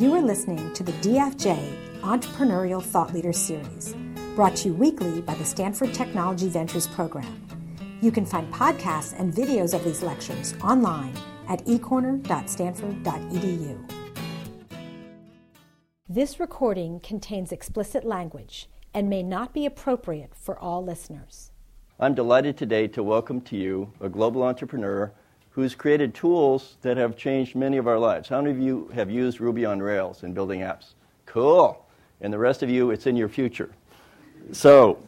You are listening to the DFJ Entrepreneurial Thought Leader Series, brought to you weekly by the Stanford Technology Ventures Program. You can find podcasts and videos of these lectures online at ecorner.stanford.edu. This recording contains explicit language and may not be appropriate for all listeners. I'm delighted today to welcome to you a global entrepreneur who's created tools that have changed many of our lives. How many of you have used Ruby on Rails in building apps? Cool. And the rest of you, it's in your future. So,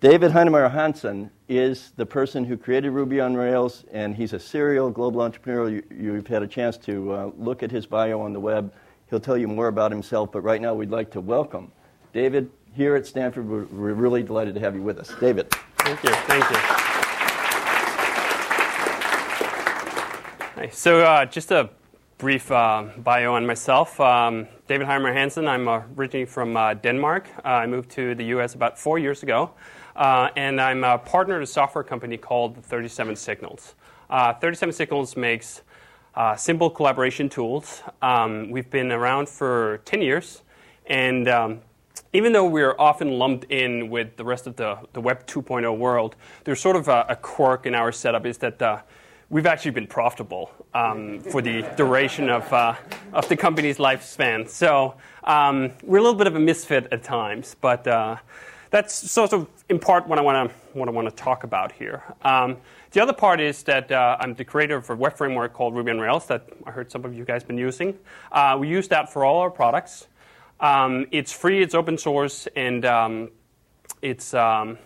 David Heinemeier Hansson is the person who created Ruby on Rails, and he's a serial global entrepreneur. You, have had a chance to uh, look at his bio on the web. He'll tell you more about himself, but right now we'd like to welcome David here at Stanford. We're, we're really delighted to have you with us. David. Thank you. Thank you. So, uh, just a brief uh, bio on myself. Um, David Heinemeier Hansson. I'm originally from uh, Denmark. Uh, I moved to the U.S. about four years ago, uh, and I'm a partner at a software company called 37 Signals. Uh, 37 Signals makes uh, simple collaboration tools. Um, we've been around for 10 years, and um, even though we're often lumped in with the rest of the, the Web 2.0 world, there's sort of a, a quirk in our setup is that uh, we've actually been profitable um, for the duration of, uh, of the company's lifespan. So um, we're a little bit of a misfit at times, but uh, that's sort of in part what I want to what I want to talk about here. Um, the other part is that uh, I'm the creator of a web framework called Ruby on Rails that I heard some of you guys been using. Uh, we use that for all our products. Um, it's free, it's open source, and um, it's um,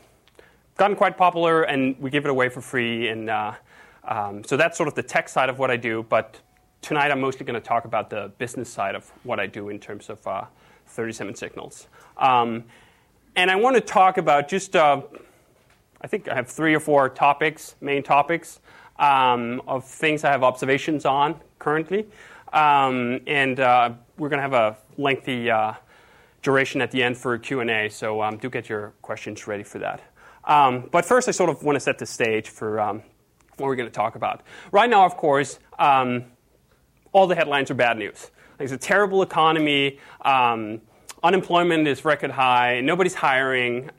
gotten quite popular, and we give it away for free. And uh, um, so that's sort of the tech side of what I do. But tonight I'm mostly going to talk about the business side of what I do in terms of uh, 37 signals. Um, and I want to talk about just uh, I think I have three or four topics, main topics, um, of things I have observations on currently. Um, and uh, we're going to have a lengthy uh, duration at the end for Q&A, so um, do get your questions ready for that. Um, but first, I sort of want to set the stage for um, what we're going to talk about. Right now, of course, um, all the headlines are bad news. It's a terrible economy. unemployment is record high. Nobody's hiring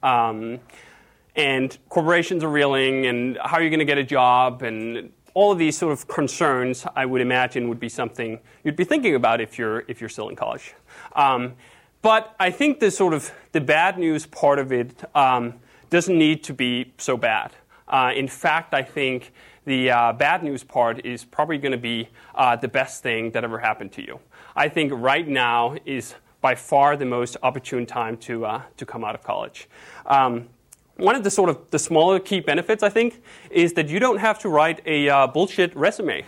and corporations are reeling, and how are you going to get a job, and all of these sort of concerns, I would imagine, would be something you'd be thinking about if you're if you're still in college. Um, but I think the sort of the bad news part of it um, doesn't need to be so bad. Uh, in fact, I think the uh, bad news part is probably going to be uh, the best thing that ever happened to you. I think right now is by far the most opportune time to uh, to come out of college. Um, one of the sort of the smaller key benefits, I think, is that you don't have to write a uh, bullshit resume.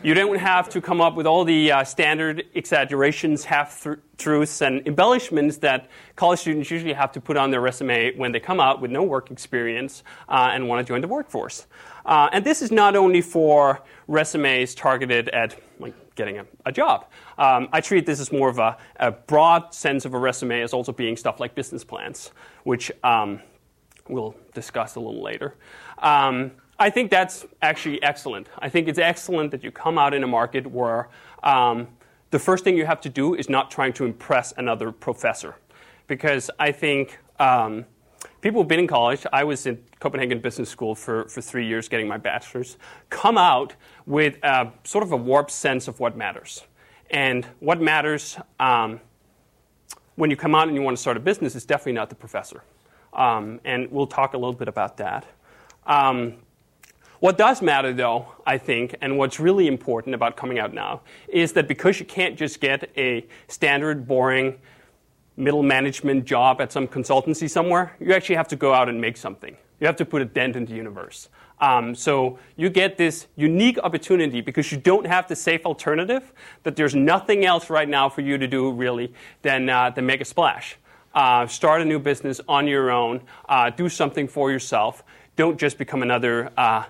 You don't have to come up with all the uh, standard exaggerations, half truths, and embellishments that college students usually have to put on their resume when they come out with no work experience uh, and want to join the workforce. Uh, and this is not only for resumes targeted at like getting a, a job. Um, I treat this as more of a, a, broad sense of a resume as also being stuff like business plans, which um, we'll discuss a little later. Um, I think that's actually excellent. I think it's excellent that you come out in a market where um, the first thing you have to do is not trying to impress another professor. Because I think um, people who've been in college, I was in Copenhagen Business School for, for three years getting my bachelor's, come out with a, sort of a warped sense of what matters. And what matters um, when you come out and you want to start a business is definitely not the professor. Um, and we'll talk a little bit about that. Um, what does matter, though, I think, and what's really important about coming out now, is that because you can't just get a standard, boring middle management job at some consultancy somewhere, you actually have to go out and make something. You have to put a dent in the universe. Um, so you get this unique opportunity because you don't have the safe alternative that there's nothing else right now for you to do really than, uh, than make a splash uh, start a new business on your own, uh, do something for yourself. Don't just become another uh,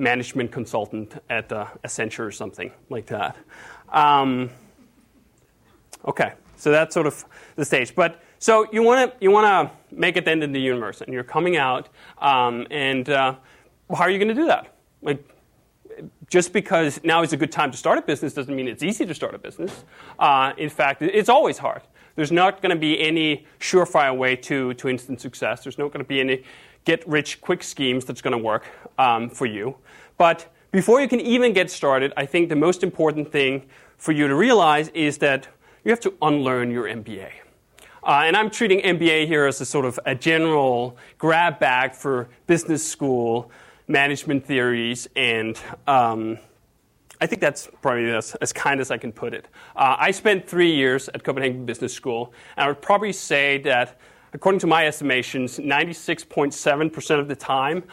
management consultant at uh, Accenture or something like that. Um, okay, so that's sort of the stage. But so you want to you want to make a end in the universe, and you're coming out, um, and uh, how are you going to do that? Like, just because now is a good time to start a business doesn't mean it's easy to start a business. Uh, in fact, it's always hard. There's not going to be any surefire way to, to instant success. There's not going to be any get rich quick schemes that's going to work um, for you. But before you can even get started, I think the most important thing for you to realize is that you have to unlearn your MBA. Uh, and I'm treating MBA here as a sort of a general grab bag for business school management theories, and um, I think that's probably as, as, kind as I can put it. Uh, I spent three years at Copenhagen Business School, and I would probably say that, according to my estimations, 96.7% of the time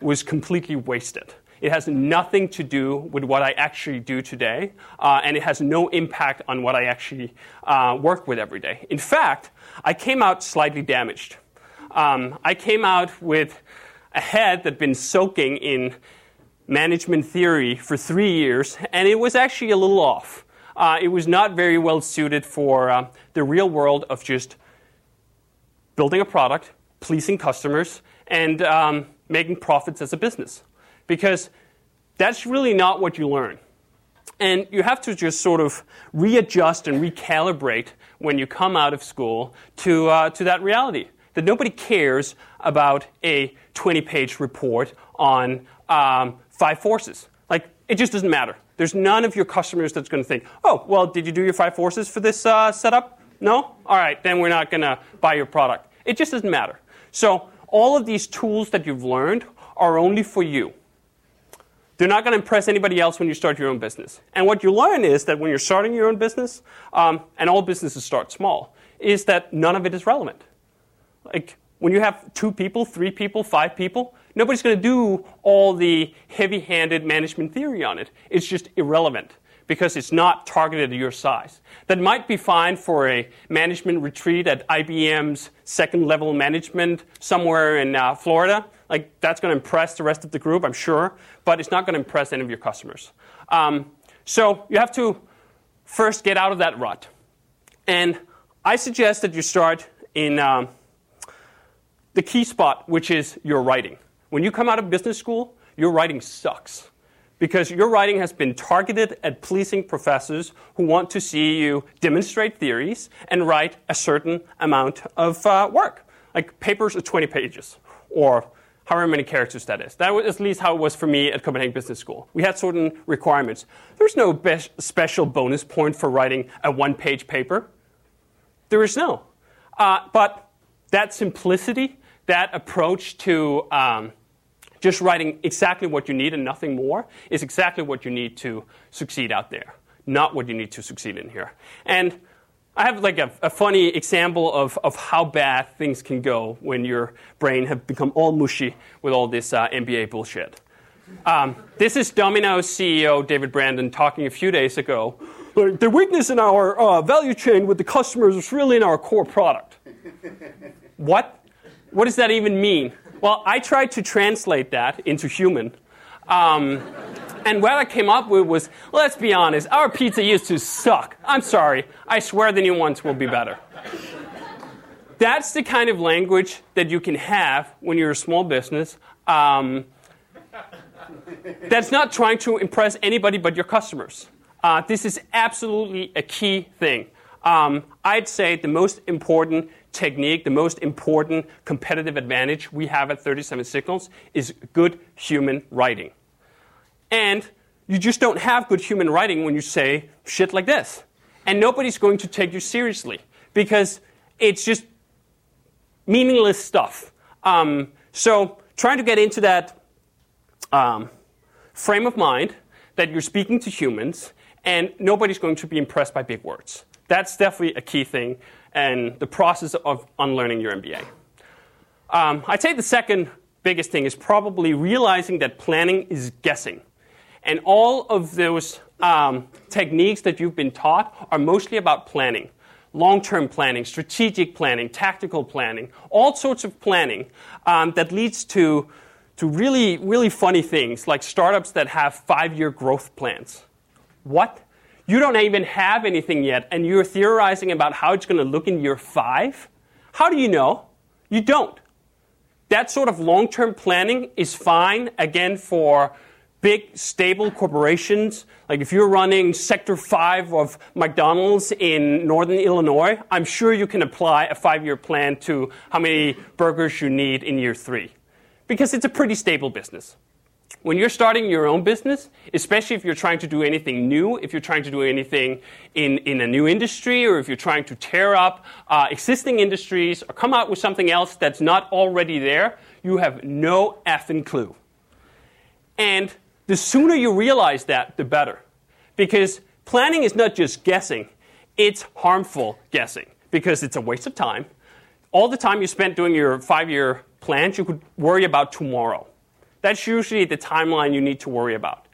was completely wasted. It has nothing to do with what I actually do today, uh, and it has no impact on what I actually uh, work with every day. In fact, I came out slightly damaged. Um, I came out with a head that'd been soaking in management theory for three years, and it was actually a little off. Uh, it was not very well suited for uh, the real world of just building a product, pleasing customers, and um, making profits as a business. Because that's really not what you learn. And you have to just sort of readjust and recalibrate when you come out of school to, uh, to that reality that nobody cares about a 20 page report on um, five forces. Like, it just doesn't matter. There's none of your customers that's going to think, oh, well, did you do your five forces for this uh, setup? No? All right, then we're not going to buy your product. It just doesn't matter. So, all of these tools that you've learned are only for you. They're not going to impress anybody else when you start your own business. And what you learn is that when you're starting your own business, um, and all businesses start small, is that none of it is relevant. Like when you have two people, three people, five people, nobody's going to do all the heavy handed management theory on it. It's just irrelevant because it's not targeted at your size. That might be fine for a management retreat at IBM's second level management somewhere in uh, Florida. Like, that's going to impress the rest of the group, I'm sure, but it's not going to impress any of your customers. Um, so, you have to first get out of that rut. And I suggest that you start in. Um, the key spot, which is your writing. When you come out of business school, your writing sucks because your writing has been targeted at pleasing professors who want to see you demonstrate theories and write a certain amount of uh, work. Like papers of 20 pages or however many characters that is. That was at least how it was for me at Copenhagen Business School. We had certain requirements. There's no be- special bonus point for writing a one page paper. There is no. Uh, but that simplicity that approach to um, just writing exactly what you need and nothing more is exactly what you need to succeed out there, not what you need to succeed in here. And I have like a, a funny example of, of how bad things can go when your brain have become all mushy with all this uh, MBA bullshit. Um, this is Domino's CEO David Brandon talking a few days ago. The weakness in our uh, value chain with the customers is really in our core product. what? what does that even mean? Well, I tried to translate that into human. Um, and what I came up with was let's be honest, our pizza used to suck. I'm sorry. I swear the new ones will be better. That's the kind of language that you can have when you're a small business. Um, that's not trying to impress anybody but your customers. Uh, this is absolutely a key thing. Um, I'd say the most important technique, the most important competitive advantage we have at 37 Signals is good human writing. And you just don't have good human writing when you say shit like this. And nobody's going to take you seriously because it's just meaningless stuff. Um, so, trying to get into that um, frame of mind that you're speaking to humans and nobody's going to be impressed by big words. That's definitely a key thing and the process of unlearning your MBA. Um, I'd say the second biggest thing is probably realizing that planning is guessing. And all of those um, techniques that you've been taught are mostly about planning long term planning, strategic planning, tactical planning, all sorts of planning um, that leads to, to really, really funny things like startups that have five year growth plans. What? You don't even have anything yet, and you're theorizing about how it's going to look in year five? How do you know? You don't. That sort of long term planning is fine, again, for big, stable corporations, like if you're running Sector 5 of McDonald's in Northern Illinois, I'm sure you can apply a five year plan to how many burgers you need in year three. Because it's a pretty stable business. When you're starting your own business, especially if you're trying to do anything new, if you're trying to do anything in, in a new industry, or if you're trying to tear up uh, existing industries or come out with something else that's not already there, you have no effing clue. And the sooner you realize that, the better. Because planning is not just guessing, it's harmful guessing because it's a waste of time. All the time you spent doing your five year plans, you could worry about tomorrow. That's usually the timeline you need to worry about.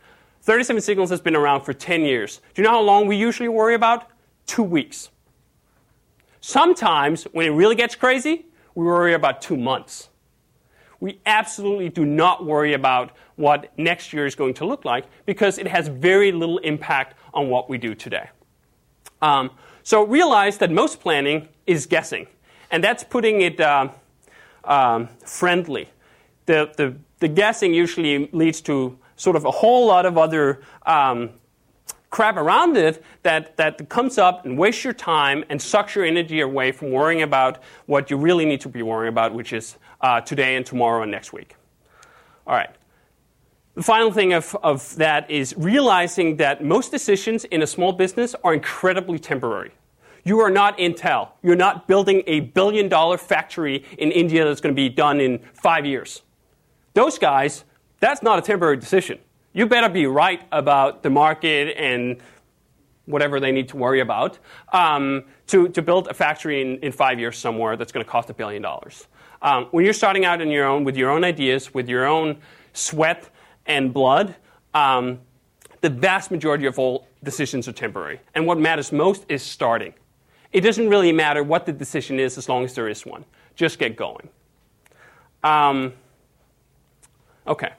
37 Signals has been around for 10 years. Do you know how long we usually worry about? Two weeks. Sometimes, when it really gets crazy, we worry about two months we absolutely do not worry about what next year is going to look like because it has very little impact on what we do today. Um, so realize that most planning is guessing, and that's putting it uh, um, friendly. The, the, the, guessing usually leads to sort of a whole lot of other um, crap around it that, that comes up and wastes your time and sucks your energy away from worrying about what you really need to be worrying about, which is uh, today and tomorrow and next week. All right. The final thing of, of that is realizing that most decisions in a small business are incredibly temporary. You are not Intel. You're not building a billion dollar factory in India that's going to be done in five years. Those guys, that's not a temporary decision. You better be right about the market and whatever they need to worry about um, to, to build a factory in, in five years somewhere that's going to cost a billion dollars. Um, when you're starting out on your own with your own ideas, with your own sweat and blood, um, the vast majority of all decisions are temporary. And what matters most is starting. It doesn't really matter what the decision is as long as there is one. Just get going. Um, okay.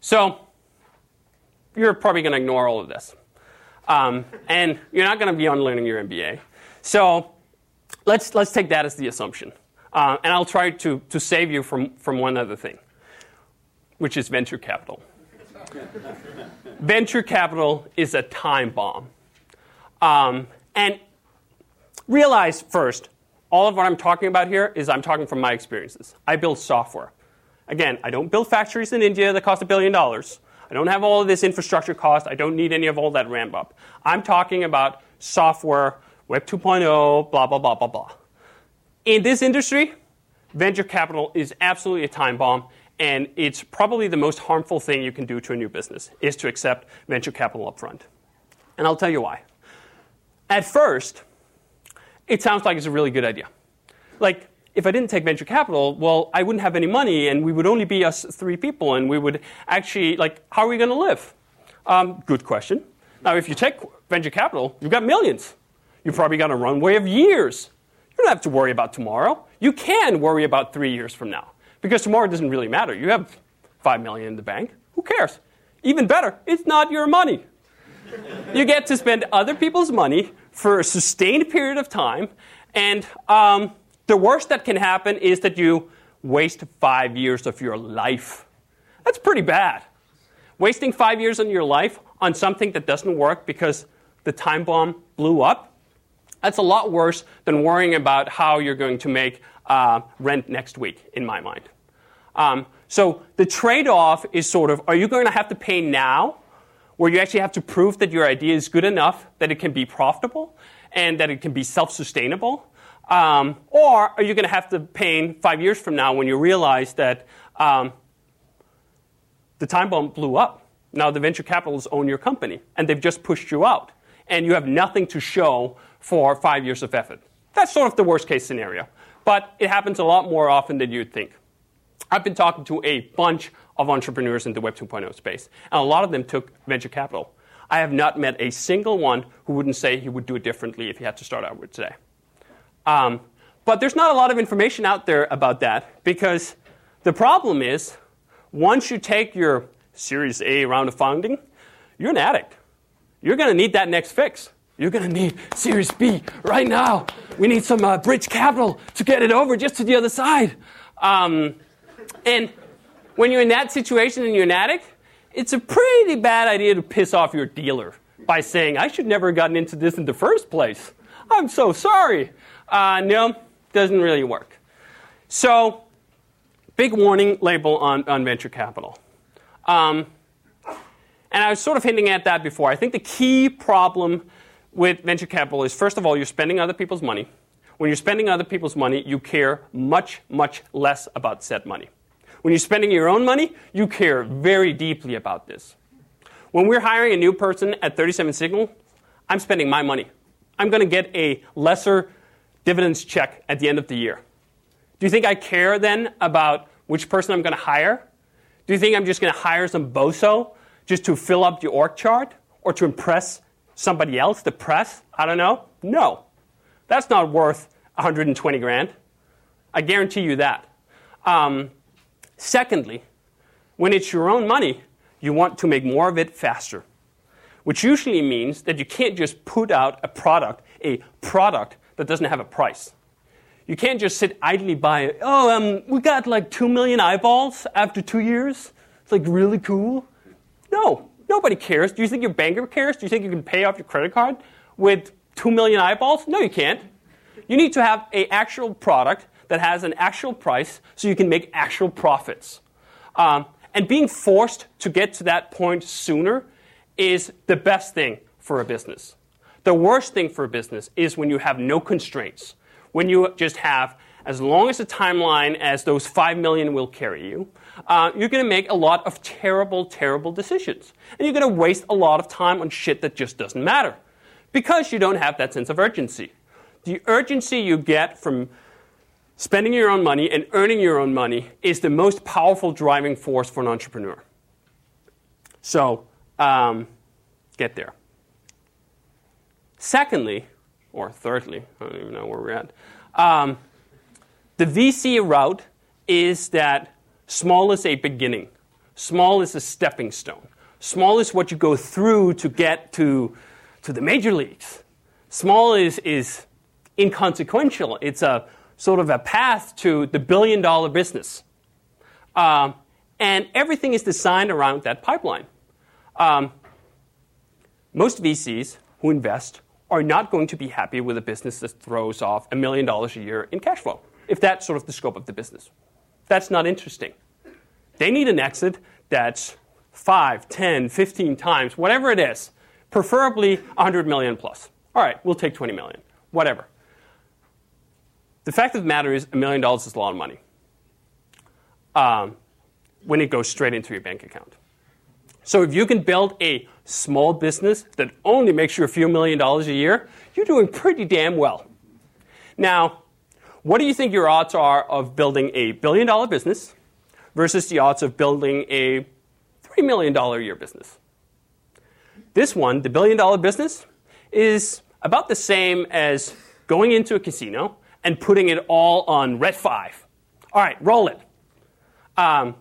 So, you're probably going to ignore all of this. Um, and you're not going to be unlearning your MBA. So, let's, let's take that as the assumption. Uh, and I'll try to, to save you from, from one other thing, which is venture capital. venture capital is a time bomb. Um, and realize first, all of what I'm talking about here is I'm talking from my experiences. I build software. Again, I don't build factories in India that cost a billion dollars. I don't have all of this infrastructure cost. I don't need any of all that ramp up. I'm talking about software, Web 2.0, blah, blah, blah, blah, blah. In this industry, venture capital is absolutely a time bomb, and it's probably the most harmful thing you can do to a new business is to accept venture capital upfront. And I'll tell you why. At first, it sounds like it's a really good idea. Like, if I didn't take venture capital, well, I wouldn't have any money, and we would only be us three people, and we would actually, like, how are we going to live? Um, good question. Now, if you take venture capital, you've got millions. You've probably got a runway of years. You don't have to worry about tomorrow. You can worry about three years from now because tomorrow doesn't really matter. You have five million in the bank. Who cares? Even better, it's not your money. you get to spend other people's money for a sustained period of time, and um, the worst that can happen is that you waste five years of your life. That's pretty bad. Wasting five years of your life on something that doesn't work because the time bomb blew up that's a lot worse than worrying about how you're going to make uh, rent next week, in my mind. Um, so the trade off is sort of are you going to have to pay now, where you actually have to prove that your idea is good enough that it can be profitable and that it can be self sustainable? Um, or are you going to have to pay five years from now when you realize that um, the time bomb blew up? Now the venture capitalists own your company and they've just pushed you out, and you have nothing to show for five years of effort. That's sort of the worst case scenario. But it happens a lot more often than you'd think. I've been talking to a bunch of entrepreneurs in the Web 2.0 space, and a lot of them took venture capital. I have not met a single one who wouldn't say he would do it differently if he had to start out with today. Um, but there's not a lot of information out there about that because the problem is once you take your Series A round of funding, you're an addict. You're going to need that next fix. You're going to need Series B right now. We need some uh, bridge capital to get it over just to the other side. Um, and when you're in that situation and you're an addict, it's a pretty bad idea to piss off your dealer by saying, I should never have gotten into this in the first place. I'm so sorry. Uh, no, doesn't really work. So, big warning label on, on venture capital. Um, and I was sort of hinting at that before. I think the key problem with venture capital is first of all, you're spending other people's money. When you're spending other people's money, you care much, much less about said money. When you're spending your own money, you care very deeply about this. When we're hiring a new person at 37 Signal, I'm spending my money. I'm going to get a lesser dividends check at the end of the year. Do you think I care then about which person I'm going to hire? Do you think I'm just going to hire some bozo just to fill up the org chart or to impress somebody else, the press? I don't know. No. That's not worth 120 grand. I guarantee you that. Um, secondly, when it's your own money, you want to make more of it faster, which usually means that you can't just put out a product, a product that doesn't have a price. You can't just sit idly by. Oh, um, we got like two million eyeballs after two years. It's like really cool. No, nobody cares. Do you think your banker cares? Do you think you can pay off your credit card with two million eyeballs? No, you can't. You need to have an actual product that has an actual price so you can make actual profits. Um, and being forced to get to that point sooner is the best thing for a business. The worst thing for a business is when you have no constraints, when you just have as long as the timeline as those 5 million will carry you, uh, you're going to make a lot of terrible, terrible decisions. And you're going to waste a lot of time on shit that just doesn't matter because you don't have that sense of urgency. The urgency you get from spending your own money and earning your own money is the most powerful driving force for an entrepreneur. So, um, get there. Secondly, or thirdly, I don't even know where we're at. Um, the VC route is that small is a beginning, small is a stepping stone, small is what you go through to get to, to the major leagues. Small is, is inconsequential, it's a sort of a path to the billion dollar business. Um, and everything is designed around that pipeline. Um, most VCs who invest are not going to be happy with a business that throws off a million dollars a year in cash flow if that's sort of the scope of the business. That's not interesting. They need an exit that's 5, 10, 15 times, whatever it is, preferably 100 million plus. All right, we'll take 20 million, whatever. The fact of the matter is, a million dollars is a lot of money um, when it goes straight into your bank account. So if you can build a small business that only makes you a few million dollars a year, you're doing pretty damn well. Now, what do you think your odds are of building a billion dollar business versus the odds of building a $3 million a year business? This one, the billion dollar business, is about the same as going into a casino and putting it all on red 5. All right, roll it. Um,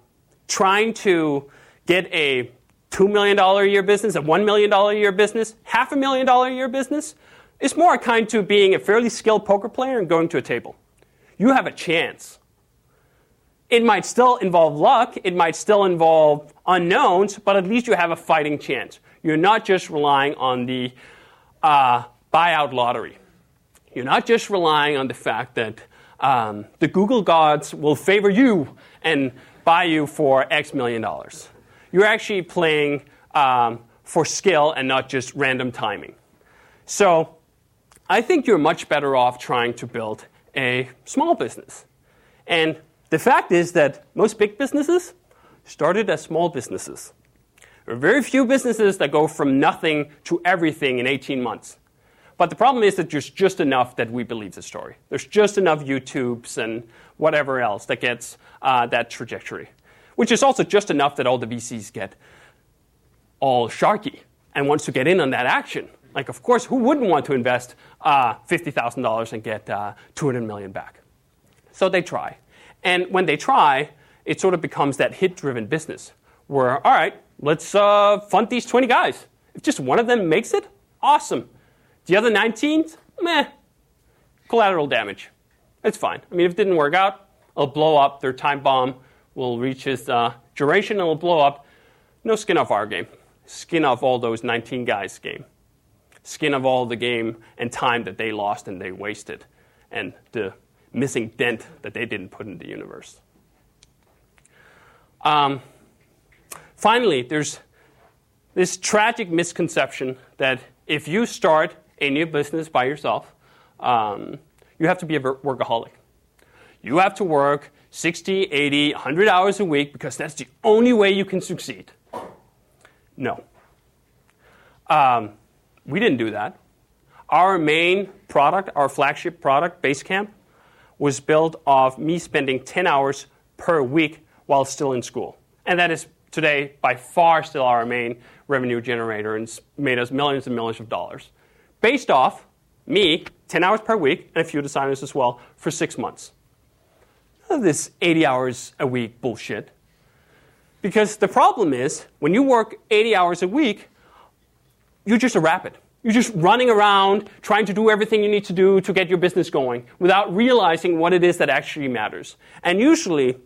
trying to get a $2 million a year business, a $1 million a year business, half a million dollar a year business, is more akin to being a fairly skilled poker player and going to a table you have a chance. It might still involve luck, it might still involve unknowns, but at least you have a fighting chance. You're not just relying on the uh, buyout lottery. You're not just relying on the fact that um, the Google gods will favor you and buy you for X million dollars. You're actually playing um, for skill and not just random timing. So I think you're much better off trying to build a small business. And the fact is that most big businesses started as small businesses. There are very few businesses that go from nothing to everything in 18 months. But the problem is that there's just enough that we believe the story. There's just enough YouTubes and whatever else that gets uh, that trajectory, which is also just enough that all the VCs get all sharky and wants to get in on that action. Like, of course, who wouldn't want to invest uh, $50,000 and get uh, 200 million back? So they try. And when they try, it sort of becomes that hit driven business where, all right, let's uh, fund these 20 guys. If just one of them makes it, awesome. The other 19, meh, collateral damage. It's fine. I mean, if it didn't work out, it'll blow up. Their time bomb will reach its uh, duration and it'll blow up No skin off our game. Skin off all those 19 guys' game. Skin of all the game and time that they lost and they wasted, and the missing dent that they didn't put in the universe. Um, finally, there's this tragic misconception that if you start a new business by yourself, um, you have to be a workaholic. You have to work 60, 80, 100 hours a week because that's the only way you can succeed. No. Um, we didn't do that. Our main product, our flagship product, Basecamp, was built off me spending 10 hours per week while still in school. And that is today by far still our main revenue generator and made us millions and millions of dollars. Based off me, 10 hours per week, and a few designers as well, for six months. Of this 80 hours a week bullshit. Because the problem is, when you work 80 hours a week, you're just a rabbit. You're just running around trying to do everything you need to do to get your business going without realizing what it is that actually matters. And usually,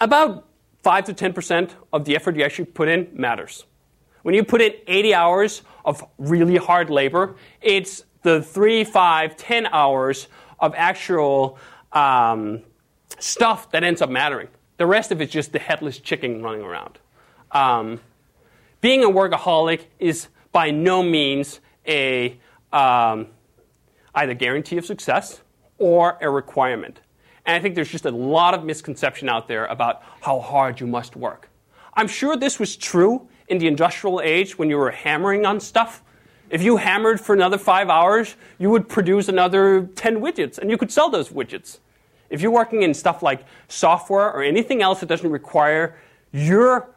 about 5 to 10% of the effort you actually put in matters. When you put in 80 hours of really hard labor, it's the 3, 5, 10 hours of actual um, stuff that ends up mattering. The rest of it's just the headless chicken running around. Um, being a workaholic is by no means a um, either guarantee of success or a requirement. And I think there's just a lot of misconception out there about how hard you must work. I'm sure this was true in the industrial age when you were hammering on stuff. If you hammered for another five hours, you would produce another 10 widgets and you could sell those widgets. If you're working in stuff like software or anything else that doesn't require your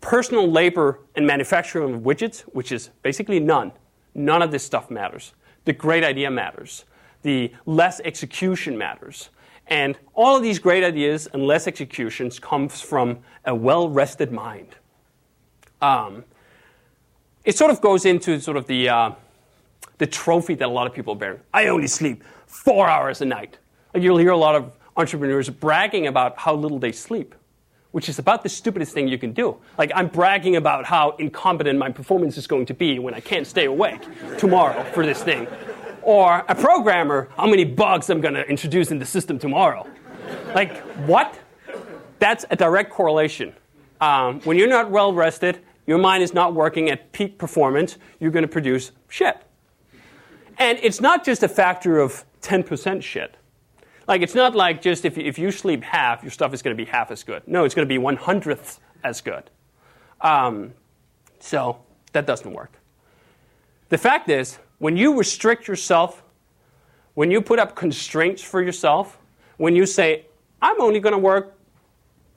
personal labor and manufacturing of widgets, which is basically none. None of this stuff matters. The great idea matters. The less execution matters. And all of these great ideas and less executions comes from a well-rested mind. Um, it sort of goes into sort of the, uh, the trophy that a lot of people bear. I only sleep four hours a night. You'll hear a lot of entrepreneurs bragging about how little they sleep which is about the stupidest thing you can do. Like, I'm bragging about how incompetent my performance is going to be when I can't stay awake tomorrow for this thing. Or a programmer, how many bugs I'm going to introduce in the system tomorrow. Like, what? That's a direct correlation. Um, when you're not well rested, your mind is not working at peak performance, you're going to produce shit. And it's not just a factor of 10% shit. Like, it's not like just if, if you sleep half, your stuff is going to be half as good. No, it's going to be one hundredth as good. Um, so that doesn't work. The fact is, when you restrict yourself, when you put up constraints for yourself, when you say, I'm only going to work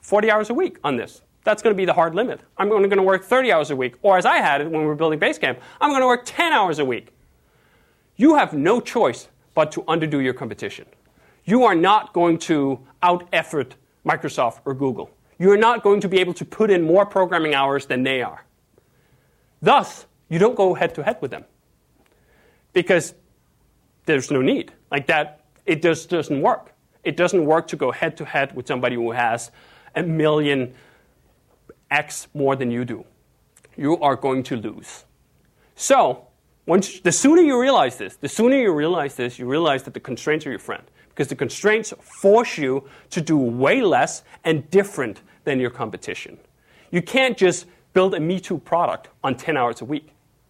40 hours a week on this, that's going to be the hard limit. I'm only going to work 30 hours a week. Or as I had it when we were building Basecamp, I'm going to work 10 hours a week. You have no choice but to underdo your competition you are not going to out effort Microsoft or Google. You're not going to be able to put in more programming hours than they are. Thus, you don't go head to head with them because there's no need. Like that, it just doesn't work. It doesn't work to go head to head with somebody who has a million X more than you do. You are going to lose. So, once, the sooner you realize this, the sooner you realize this, you realize that the constraints are your friend because the constraints force you to do way less and different than your competition. You can't just build a Me Too product on 10 hours a week.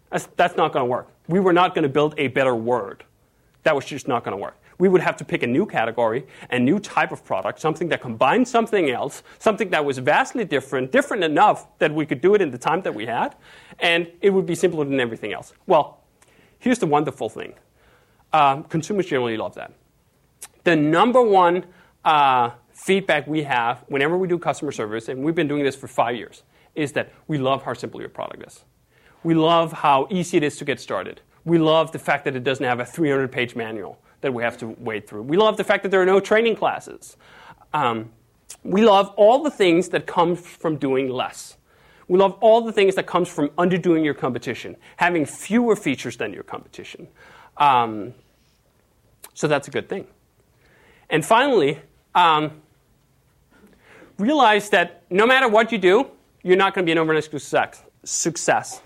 That's, that's not going to work. We were not going to build a better word. That was just not going to work. We would have to pick a new category, a new type of product, something that combined something else, something that was vastly different, different enough that we could do it in the time that we had, and it would be simpler than everything else. Well, here's the wonderful thing uh, consumers generally love that the number one uh, feedback we have whenever we do customer service, and we've been doing this for five years, is that we love how simple your product is. We love how easy it is to get started. We love the fact that it doesn't have a 300 page manual that we have to wade through. We love the fact that there are no training classes. Um, we love all the things that come from doing less. We love all the things that comes from underdoing your competition, having fewer features than your competition. Um, so that's a good thing. And finally, um, realize that no matter what you do, you're not going to be an overnight success. success.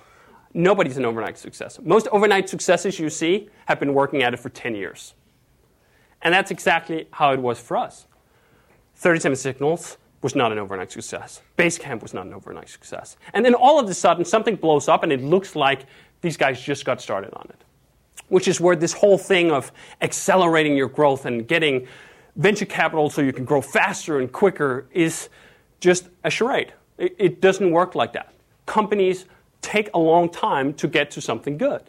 Nobody's an overnight success. Most overnight successes you see have been working at it for 10 years. And that's exactly how it was for us. 37 Signals was not an overnight success. Basecamp was not an overnight success. And then all of a sudden, something blows up and it looks like these guys just got started on it. Which is where this whole thing of accelerating your growth and getting venture capital so you can grow faster and quicker is just a charade. It, it doesn't work like that. Companies take a long time to get to something good.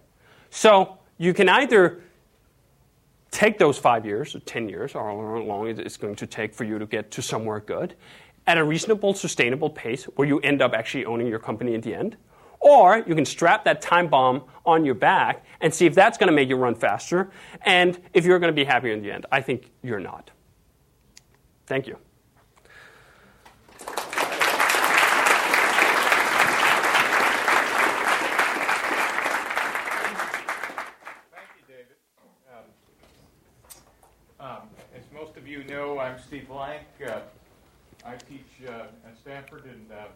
So you can either take those five years or 10 years, or how long it's going to take for you to get to somewhere good, at a reasonable, sustainable pace where you end up actually owning your company in the end. Or you can strap that time bomb on your back and see if that's going to make you run faster and if you're going to be happier in the end. I think you're not. Thank you. Thank you David. As most of you know, I'm Steve Blank. Uh, I teach uh, at Stanford in uh,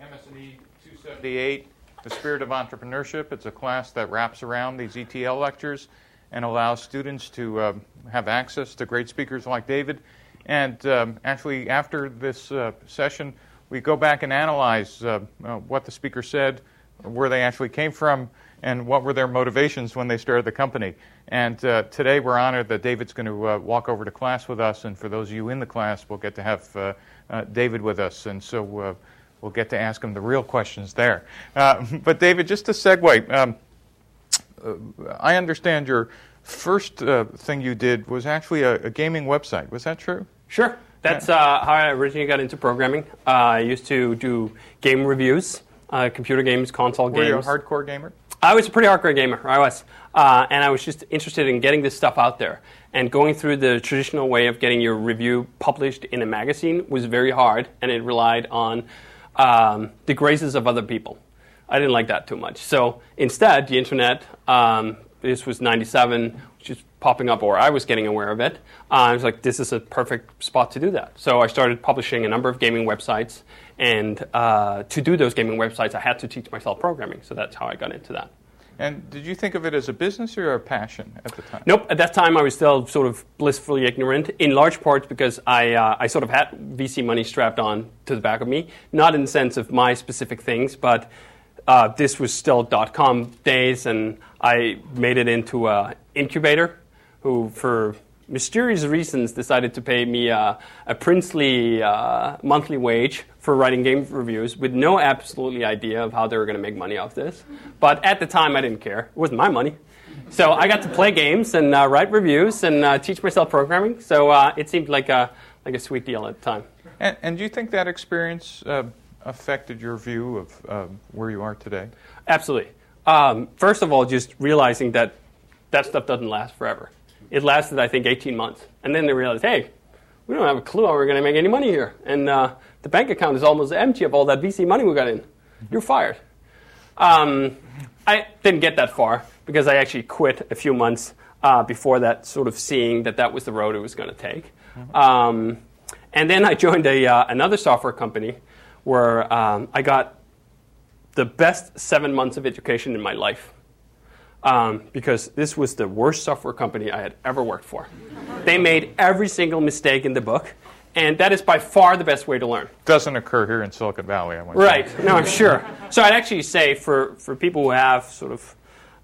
MS&E 278, The Spirit of Entrepreneurship. It's a class that wraps around these ETL lectures and allows students to uh, have access to great speakers like David. And um, actually, after this uh, session, we go back and analyze uh, what the speaker said, where they actually came from, and what were their motivations when they started the company. And uh, today we're honored that David's going to uh, walk over to class with us, and for those of you in the class, we'll get to have uh, uh David with us, and so uh, we'll get to ask him the real questions there. Uh, but David, just to segue, um, I understand your first thing you did was actually a, a, gaming website. Was that true? Sure. That's how I originally got into programming. I used to do game reviews, computer games, console Were games. Were you a hardcore gamer? I was a pretty hardcore gamer. I was, uh, and I was just interested in getting this stuff out there. And going through the traditional way of getting your review published in a magazine was very hard, and it relied on um, the graces of other people. I didn't like that too much. So instead, the internet. Um, this was '97, which is popping up, or I was getting aware of it. Uh, I was like, this is a perfect spot to do that. So I started publishing a number of gaming websites, and uh, to do those gaming websites, I had to teach myself programming. So that's how I got into that. And did you think of it as a business or a passion at the time? Nope. At that time, I was still sort of blissfully ignorant, in large part because I, uh, I sort of had VC money strapped on to the back of me, not in the sense of my specific things, but uh, this was still dot com days, and I made it into an incubator who, for mysterious reasons, decided to pay me uh, a princely uh, monthly wage for writing game reviews with no absolutely idea of how they were going to make money off this. But at the time, I didn't care. It wasn't my money. So I got to play games and uh, write reviews and uh, teach myself programming. So uh, it seemed like a, like a sweet deal at the time. And, and do you think that experience uh, affected your view of um, where you are today? Absolutely. Um, first of all, just realizing that that stuff doesn't last forever. It lasted, I think, 18 months. And then they realized, hey, we don't have a clue how we're going to make any money here. And uh, the bank account is almost empty of all that VC money we got in. You're fired. Um, I didn't get that far because I actually quit a few months uh, before that, sort of seeing that that was the road it was going to take. Mm-hmm. Um, and then I joined a, uh, another software company where um, I got the best seven months of education in my life um, because this was the worst software company I had ever worked for. They made every single mistake in the book, and that is by far the best way to learn. Doesn't occur here in Silicon Valley, I want Right, say. no, I'm sure. So I'd actually say for, for people who have sort of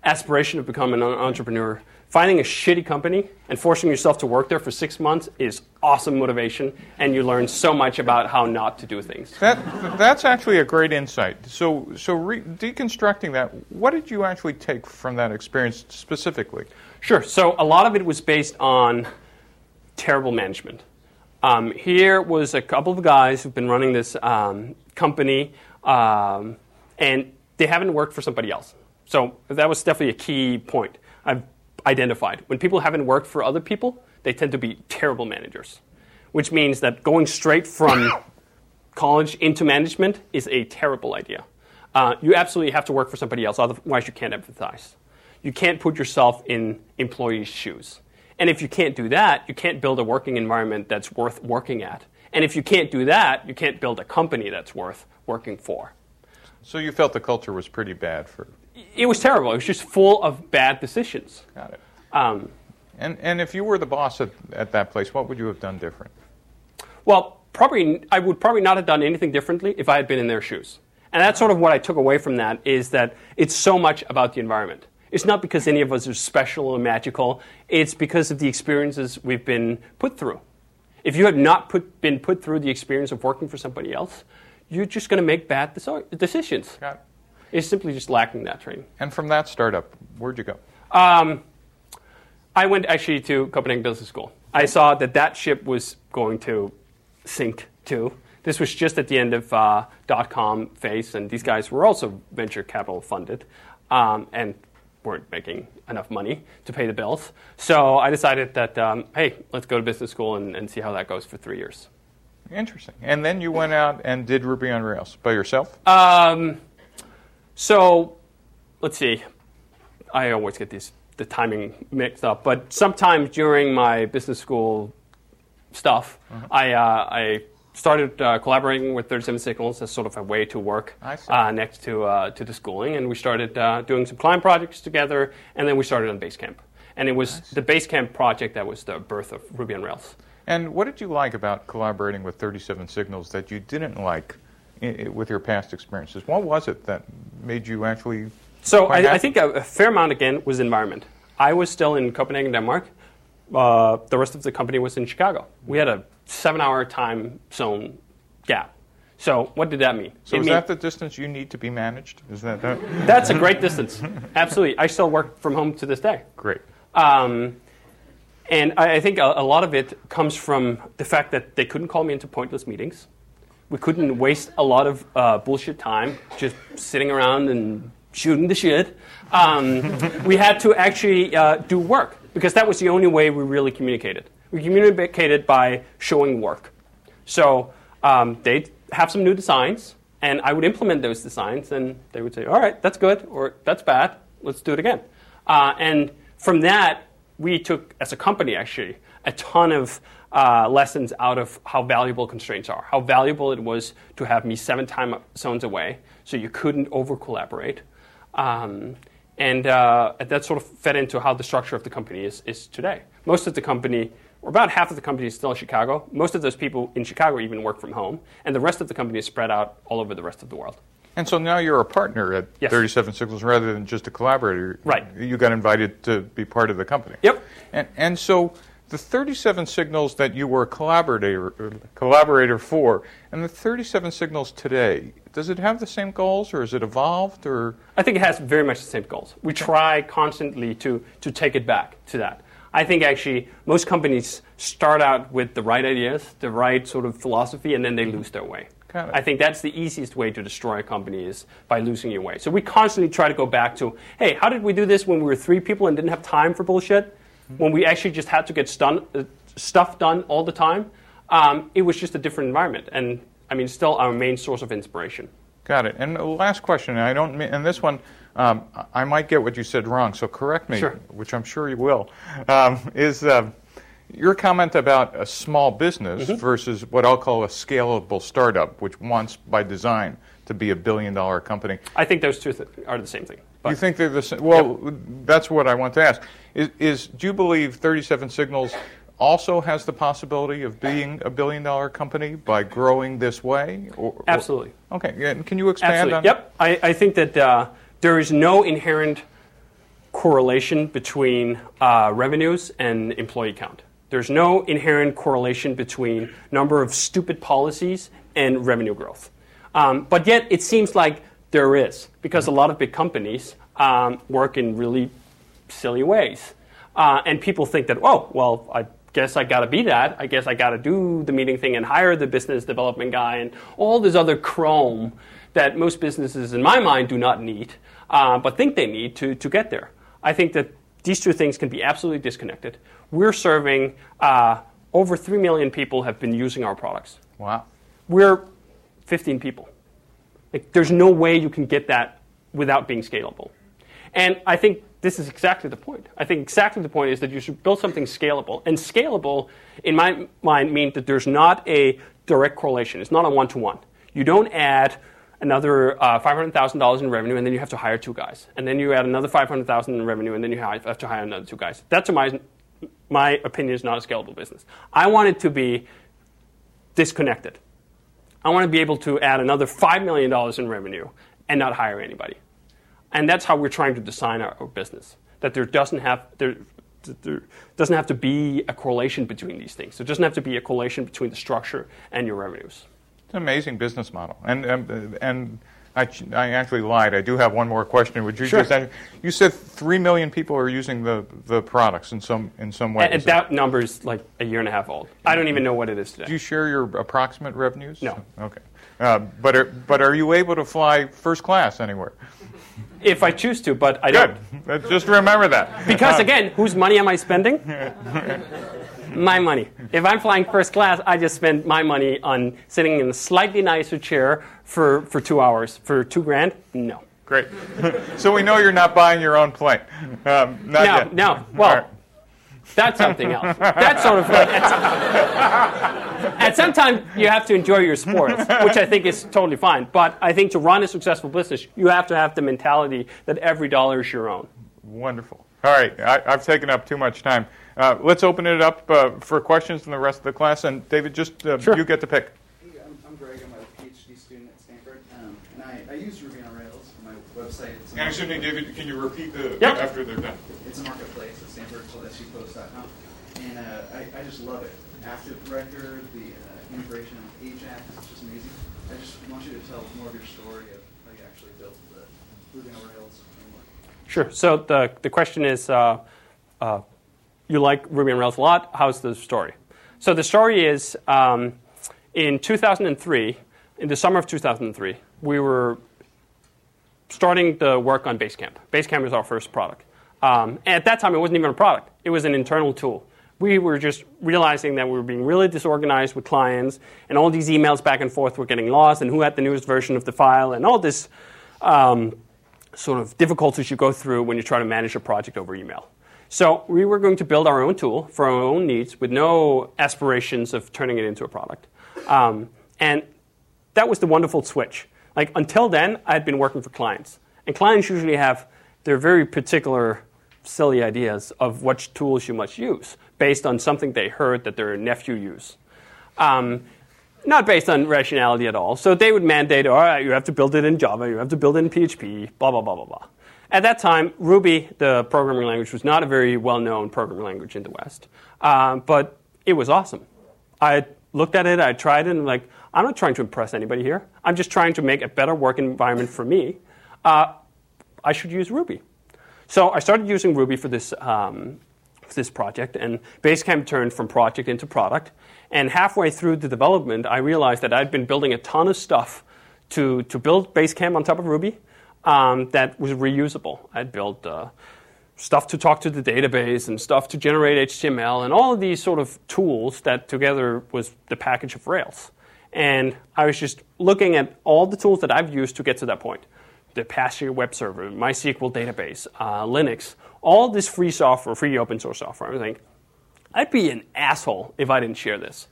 aspiration to become an entrepreneur, finding a shitty company and forcing yourself to work there for six months is awesome motivation, and you learn so much about how not to do things. That, that's actually a great insight. So, so re- deconstructing that, what did you actually take from that experience specifically? Sure. So, a lot of it was based on terrible management. Um, here was a couple of guys who've been running this um, company, um, and they haven't worked for somebody else. So that was definitely a key point. I've identified. When people haven't worked for other people, they tend to be terrible managers, which means that going straight from college into management is a terrible idea. Uh, you absolutely have to work for somebody else, otherwise, you can't empathize. You can't put yourself in employees' shoes. And if you can't do that, you can't build a working environment that's worth working at. And if you can't do that, you can't build a company that's worth working for. So you felt the culture was pretty bad for. It was terrible. It was just full of bad decisions. Got it. Um, And and if you were the boss at, at that place, what would you have done different? Well, probably I would probably not have done anything differently if I had been in their shoes. And that's sort of what I took away from that is that it's so much about the environment. It's not because any of us are special or magical. It's because of the experiences we've been put through. If you had not put, been put through the experience of working for somebody else, you're just going to make bad deci- decisions. Got it. It's simply just lacking that training. And from that startup, where'd you go? Um, I went actually to Copenhagen Business School. I saw that that ship was going to sink too. This was just at the end of uh, dot com phase, and these guys were also venture capital funded um, and weren't making enough money to pay the bills. So I decided that, um, hey, let's go to business school and, and see how that goes for three years. Interesting. And then you went out and did Ruby on Rails by yourself? Um, so let's see. I always get these the timing mixed up, but sometimes during my business school stuff, I uh, I started uh, collaborating with 37 Signals as sort of a way to work uh, next to uh, to the schooling, and we started uh, doing some client projects together, and then we started on Basecamp, and it was the Basecamp project that was the birth of Ruby on Rails. And what did you like about collaborating with 37 Signals that you didn't like with your past experiences? What was it that made you actually? So I, I think a, a fair amount again was environment. I was still in Copenhagen, Denmark. Uh, the rest of the company was in Chicago. We had a seven-hour time zone gap. So what did that mean? So It is mean- that the distance you need to be managed? Is that, that that's a great distance. Absolutely. I still work from home to this day. great? Um, and I, I think a, a lot of it comes from the fact that they couldn't call me into pointless meetings. We couldn't waste a lot of uh, bullshit time just sitting around and shooting the shit. Um, we had to actually uh, do work because that was the only way we really communicated. We communicated by showing work. So um, they'd have some new designs, and I would implement those designs, and they would say, "All right, that's good," or "That's bad. Let's do it again." Uh, and from that, we took, as a company, actually, a ton of uh, lessons out of how valuable constraints are. How valuable it was to have me seven time zones away, so you couldn't over collaborate. Um, and uh, that sort of fed into how the structure of the company is, is today. Most of the company, or about half of the company, is still in Chicago. Most of those people in Chicago even work from home, and the rest of the company is spread out all over the rest of the world. And so now you're a partner at Yes. 37 Signals rather than just a collaborator. Right. You got invited to be part of the company. Yep. And, and so the 37 Signals that you were a collaborator, collaborator for, and the 37 Signals today, does it have the same goals or is it evolved or? I think it has very much the same goals. We try constantly to, to take it back to that. I think actually most companies start out with the right ideas, the right sort of philosophy, and then they mm-hmm. lose their way. I think that's the easiest way to destroy a company is by losing your way. So we constantly try to go back to, hey, how did we do this when we were three people and didn't have time for bullshit? When we actually just had to get stun- uh, stuff done all the time? Um, it was just a different environment. And I mean, still our main source of inspiration. Got it. And the last question, and I don't mean, and this one, um, I might get what you said wrong, so correct me, Sure. which I'm sure you will, um, is uh, your comment about a small business Mm-hmm. versus what I'll call a scalable startup, which wants by design to be a billion dollar company. I think those two th- are the same thing. But you think they're the same? Well, that's what I want to ask. Is, is do you believe 37 Signals also has the possibility of being a billion dollar company by growing this way? Or, or- Absolutely. okay. yeah, and Can you expand Absolutely. on Yep. I, I think that uh, there is no inherent correlation between uh, revenues and employee count. There's no inherent correlation between number of stupid policies and revenue growth. Um, but yet, it seems like there is, because a lot of big companies um, work in really silly ways. Uh, and people think that, oh, well, I guess I got to be that. I guess I got to do the meeting thing and hire the business development guy and all this other chrome that most businesses, in my mind, do not need, uh, but think they need to, to get there. I think that these two things can be absolutely disconnected. We're serving uh, over 3 million people have been using our products. Wow. We're 15 people. Like, there's no way you can get that without being scalable. And I think this is exactly the point. I think exactly the point is that you should build something scalable. And scalable, in my mind, means that there's not a direct correlation. It's not a one to one. You don't add another uh, $500,000 in revenue, and then you have to hire two guys. And then you add another $500,000 in revenue, and then you have to hire another two guys. That's, my, my opinion, is not a scalable business. I want it to be disconnected. I want to be able to add another $5 million in revenue and not hire anybody. And that's how we're trying to design our, our business. That there doesn't have there, there doesn't have to be a correlation between these things. There doesn't have to be a correlation between the structure and your revenues. It's an amazing business model. And and, and I, I actually lied. I do have one more question. Would you sure. just you said three million people are using the, the products in some in some way. And, and that number is like a year and a half old. I don't even know what it is today. Do you share your approximate revenues? No. Okay. Uh, but are, but are you able to fly first class anywhere? If I choose to, but I Good. don't. Just remember that. Because uh, again, whose money am I spending? my money. If I'm flying first class, I just spend my money on sitting in a slightly nicer chair for, for two hours. For two grand? No. Great. so we know you're not buying your own plane. Um, no, yet. no. Well, that's something else. That's sort of like at, at some time you have to enjoy your sports, which I think is totally fine. But I think to run a successful business, you have to have the mentality that every dollar is your own. Wonderful. All right, I, have taken up too much time. Uh, let's open it up uh, for questions from the rest of the class. And David, just uh, sure. you get to pick. Hey, I'm, I'm Greg. I'm a PhD student at Stanford, um, and I, I use Ruby on Rails for my website. It's Excuse me, David. Can you repeat the yep. after they're done? It's a marketplace at Stanford called supost.com, and uh, I, I just love it. Active record, the uh, integration of Ajax, it's just amazing. I just want you to tell more of your story of how you actually built the Ruby on Rails framework. Sure. So the the question is. Uh, uh, you like Ruby on Rails a lot. How's the story? So the story is um, in 2003, in the summer of 2003, we were starting the work on Basecamp. Basecamp was our first product. Um, at that time, it wasn't even a product, it was an internal tool. We were just realizing that we were being really disorganized with clients, and all these emails back and forth were getting lost, and who had the newest version of the file, and all this um, sort of difficulties you go through when you try to manage a project over email. So we were going to build our own tool for our own needs with no aspirations of turning it into a product. Um, and that was the wonderful switch. Like until then, I had been working for clients. And clients usually have their very particular silly ideas of which tools you must use based on something they heard that their nephew used. Um, not based on rationality at all. So they would mandate, all right, you have to build it in Java, you have to build it in PHP, blah, blah, blah, blah, blah. At that time, Ruby, the programming language, was not a very well known programming language in the West. Um, but it was awesome. I looked at it, I tried it, and like, I'm not trying to impress anybody here. I'm just trying to make a better work environment for me. Uh, I should use Ruby. So I started using Ruby for this, um, for this project, and Basecamp turned from project into product. And halfway through the development, I realized that I'd been building a ton of stuff to, to build Basecamp on top of Ruby um, that was reusable. I'd built uh, stuff to talk to the database and stuff to generate HTML and all of these sort of tools that together was the package of Rails. And I was just looking at all the tools that I've used to get to that point. The Apache web server, MySQL database, uh, Linux, all this free software, free open source software. I think I'd be an asshole if I didn't share this.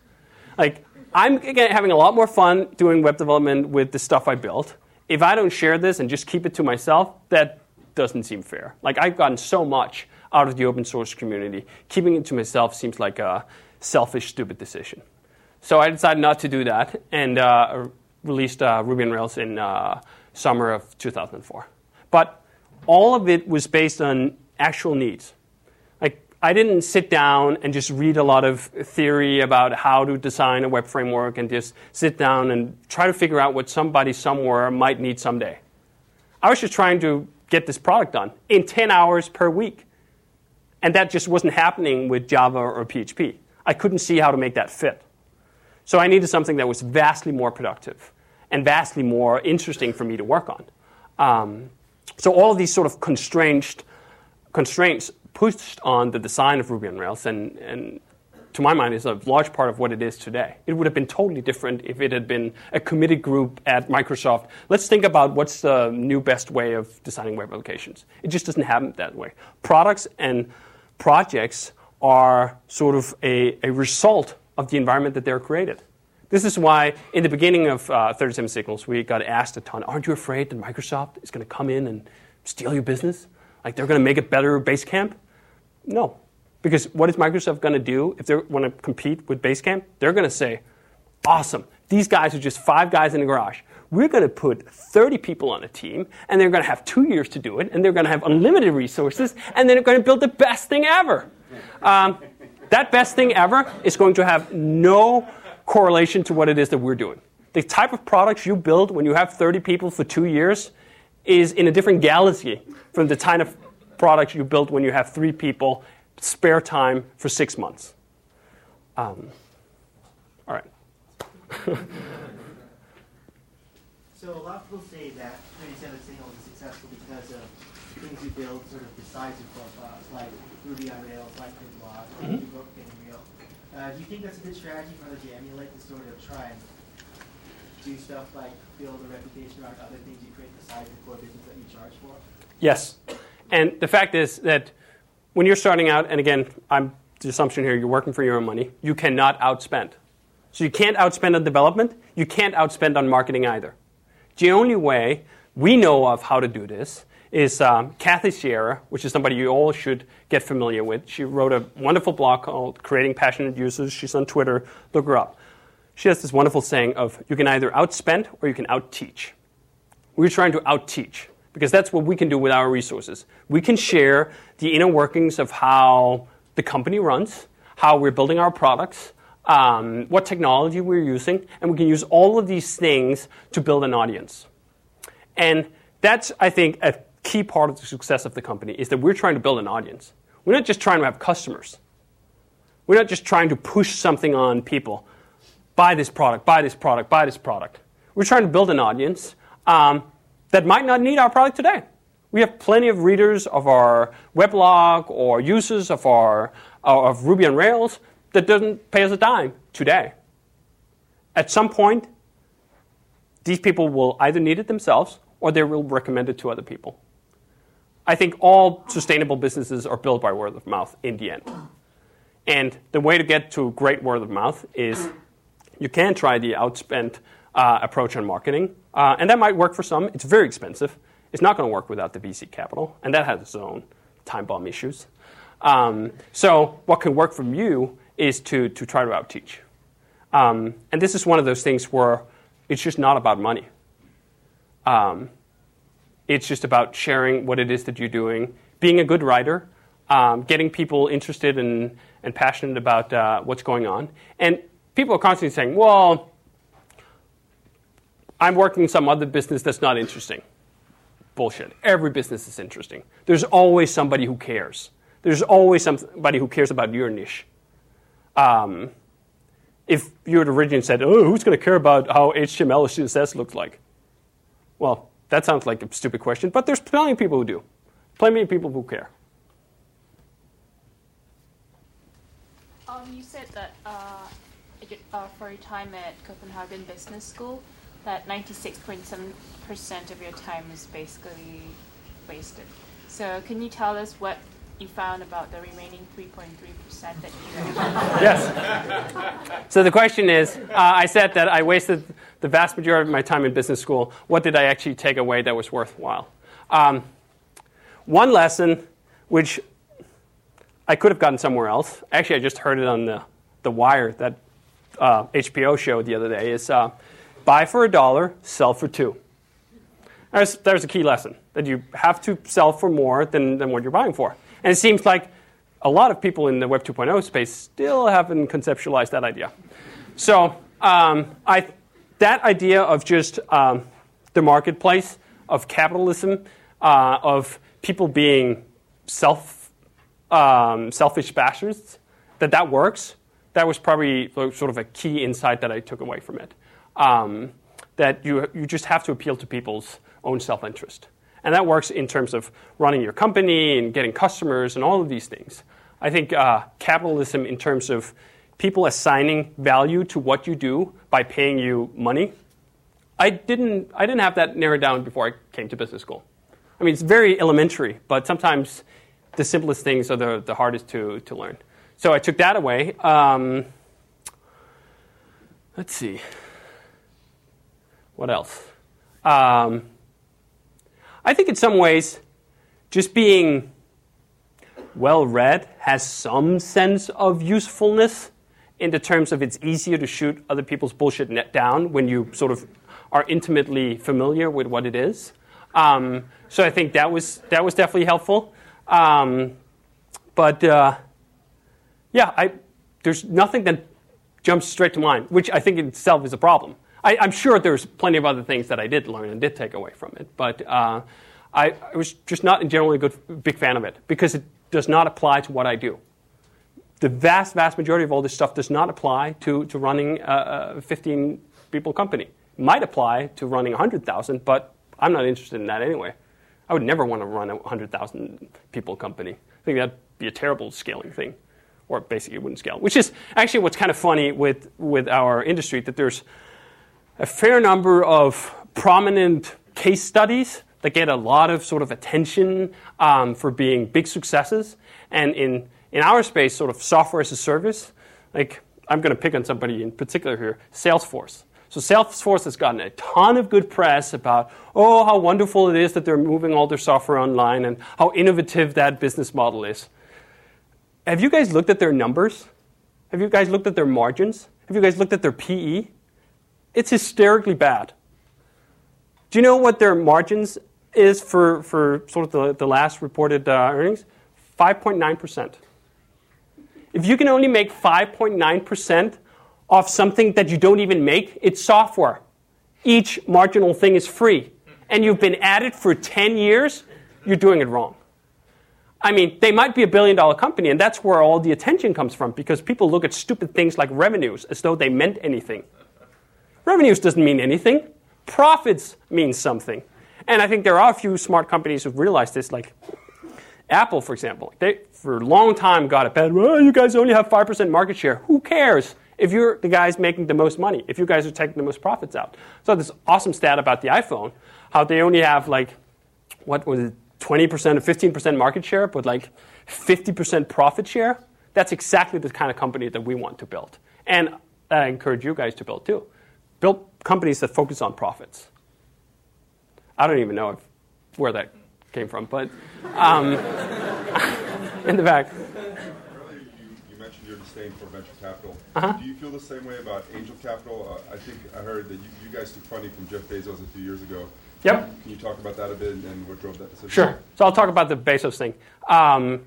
Like, I'm having a lot more fun doing web development with the stuff I built if I don't share this and just keep it to myself, that doesn't seem fair. Like I've gotten so much out of the open source community. Keeping it to myself seems like a selfish, stupid decision. So I decided not to do that and uh, released uh, Ruby on Rails in uh, summer of 2004. But all of it was based on actual needs. Like I didn't sit down and just read a lot of theory about how to design a web framework and just sit down and try to figure out what somebody somewhere might need someday. I was just trying to get this product done in 10 hours per week. And that just wasn't happening with Java or PHP. I couldn't see how to make that fit. So I needed something that was vastly more productive and vastly more interesting for me to work on. Um, so all of these sort of constraints, constraints pushed on the design of Ruby on Rails, and, and to my mind, is a large part of what it is today. It would have been totally different if it had been a committed group at Microsoft. Let's think about what's the new best way of designing web applications. It just doesn't happen that way. Products and projects are sort of a, a result of the environment that they're created. This is why, in the beginning of uh, 37 Signals, we got asked a ton Aren't you afraid that Microsoft is going to come in and steal your business? Like they're going to make it better Basecamp? No. Because what is Microsoft going to do if they want to compete with Basecamp? They're going to say, Awesome. These guys are just five guys in the garage. We're going to put 30 people on a team, and they're going to have two years to do it, and they're going to have unlimited resources, and they're going to build the best thing ever. Um, that best thing ever is going to have no correlation to what it is that we're doing. The type of products you build when you have 30 people for two years is in a different galaxy from the kind of products you build when you have three people, spare time for six months. Um, all right. so a lot of people say that 37 Signals is successful because of things you build sort of besides your profiles, like Ruby on Rails, like Uh, do you think that's a good strategy for others to emulate to sort of try and do stuff like build a reputation around other things you create besides the core business that you charge for? Yes. And the fact is that when you're starting out, and again, I'm the assumption here, you're working for your own money, you cannot outspend. So you can't outspend on development, you can't outspend on marketing either. The only way we know of how to do this is um, Kathy Sierra, which is somebody you all should get familiar with. She wrote a wonderful blog called Creating Passionate Users. She's on Twitter. Look her up. She has this wonderful saying of you can either outspend or you can outteach. We're trying to outteach because that's what we can do with our resources. We can share the inner workings of how the company runs, how we're building our products, um, what technology we're using, and we can use all of these things to build an audience. And that's, I think, a key part of the success of the company is that we're trying to build an audience. We're not just trying to have customers. We're not just trying to push something on people. Buy this product, buy this product, buy this product. We're trying to build an audience um, that might not need our product today. We have plenty of readers of our weblog or users of our of Ruby on Rails that doesn't pay us a dime today. At some point, these people will either need it themselves or they will recommend it to other people. I think all sustainable businesses are built by word of mouth in the end. And the way to get to great word of mouth is you can try the outspent uh, approach on marketing, uh, and that might work for some. It's very expensive. It's not going to work without the VC capital, and that has its own time bomb issues. Um, so, what can work for you is to, to try to outteach. Um, and this is one of those things where it's just not about money. Um, it's just about sharing what it is that you're doing, being a good writer, um, getting people interested in, and passionate about uh, what's going on. And people are constantly saying, well, I'm working some other business that's not interesting. Bullshit. Every business is interesting. There's always somebody who cares. There's always somebody who cares about your niche. Um, if you had originally said, oh, who's going to care about how HTML or CSS looks like? Well, that sounds like a stupid question, but there's plenty of people who do. Plenty of people who care. Um, you said that uh, uh, for your time at Copenhagen Business School, that 96.7% of your time is basically wasted. So can you tell us what you found about the remaining 3.3% that you Yes. So the question is uh, I said that I wasted the vast majority of my time in business school. What did I actually take away that was worthwhile? Um, one lesson, which I could have gotten somewhere else, actually, I just heard it on the, the Wire, that uh, HBO show the other day, is uh, buy for a dollar, sell for two. There's, there's a key lesson that you have to sell for more than, than what you're buying for. And it seems like a lot of people in the Web 2.0 space still haven't conceptualized that idea. So um, I, that idea of just um, the marketplace, of capitalism, uh, of people being self, um, selfish bastards, that that works, that was probably sort of a key insight that I took away from it. Um, that you, you just have to appeal to people's own self-interest. And that works in terms of running your company and getting customers and all of these things. I think uh, capitalism, in terms of people assigning value to what you do by paying you money, I didn't, I didn't have that narrowed down before I came to business school. I mean, it's very elementary, but sometimes the simplest things are the, the hardest to, to learn. So I took that away. Um, let's see. What else? Um, I think in some ways, just being well read has some sense of usefulness in the terms of it's easier to shoot other people's bullshit net down when you sort of are intimately familiar with what it is. Um, so I think that was that was definitely helpful. Um, but uh, yeah, I, there's nothing that jumps straight to mind, which I think in itself is a problem. I, am sure there's plenty of other things that I did learn and did take away from it, but uh, I, I, was just not generally a good, big fan of it because it does not apply to what I do. The vast, vast majority of all this stuff does not apply to, to running a, a 15 people company. It might apply to running 100,000, but I'm not interested in that anyway. I would never want to run a 100,000 people company. I think that'd be a terrible scaling thing, or basically it wouldn't scale. Which is actually what's kind of funny with, with our industry that there's a fair number of prominent case studies that get a lot of sort of attention um, for being big successes. And in, in our space, sort of software as a service, like I'm going to pick on somebody in particular here, Salesforce. So Salesforce has gotten a ton of good press about, oh, how wonderful it is that they're moving all their software online and how innovative that business model is. Have you guys looked at their numbers? Have you guys looked at their margins? Have you guys looked at their PE? It's hysterically bad. Do you know what their margins is for, for sort of the, the last reported uh, earnings? 5.9%. If you can only make 5.9% off something that you don't even make, it's software. Each marginal thing is free. And you've been at it for 10 years, you're doing it wrong. I mean, they might be a billion dollar company, and that's where all the attention comes from because people look at stupid things like revenues as though they meant anything. Revenues doesn't mean anything, profits mean something. And I think there are a few smart companies who've realized this, like Apple, for example. They, for a long time, got a bad. Well, you guys only have 5% market share. Who cares? if you're the guys making the most money, if you guys are taking the most profits out. So this awesome stat about the iPhone, how they only have like, what was it, 20% or 15% market share, but like 50% profit share. That's exactly the kind of company that we want to build. And I encourage you guys to build too. Build companies that focus on profits. I don't even know if, where that came from, but um, in the back Earlier, you, you mentioned your disdain for venture capital. Uh-huh. Do you feel the same way about angel capital? Uh, I think I heard that you, you, guys took funding from Jeff Bezos a few years ago. Yep. Can you talk about that a bit and what drove that decision? Sure. So I'll talk about the Bezos thing. Um,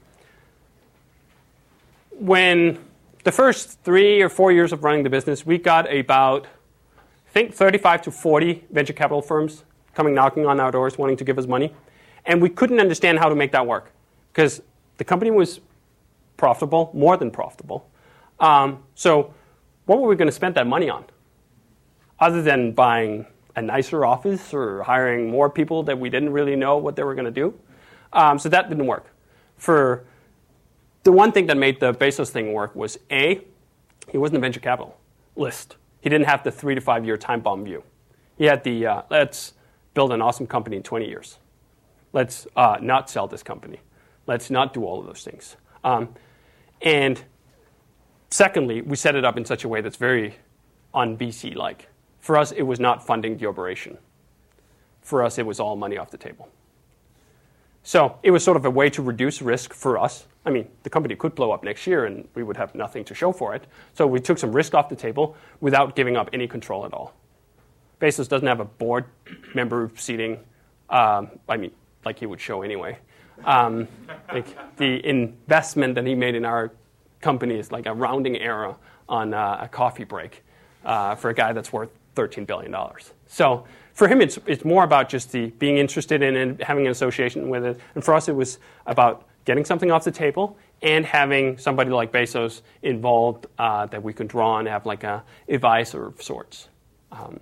when the first three or four years of running the business, we got about, I think, 35 to 40 venture capital firms coming knocking on our doors wanting to give us money. And we couldn't understand how to make that work because the company was profitable, more than profitable. Um, so, what were we going to spend that money on? Other than buying a nicer office or hiring more people that we didn't really know what they were going to do. Um, so that didn't work. For the one thing that made the Bezos thing work was A, he wasn't a venture capital list. He didn't have the three to five year time bomb view. He had the uh, let's build an awesome company in 20 years. Let's uh, not sell this company. Let's not do all of those things. Um, and Secondly, we set it up in such a way that's very un VC like. For us, it was not funding the operation. For us, it was all money off the table. So it was sort of a way to reduce risk for us. I mean, the company could blow up next year and we would have nothing to show for it. So we took some risk off the table without giving up any control at all. Bezos doesn't have a board member seating, um, I mean, like he would show anyway. Um, like the investment that he made in our company is like a rounding error on uh, a coffee break uh, for a guy that's worth $13 billion. So for him, it's, it's more about just the being interested in and having an association with it. And for us, it was about getting something off the table and having somebody like Bezos involved uh, that we could draw and have like a advisor of sorts. Um,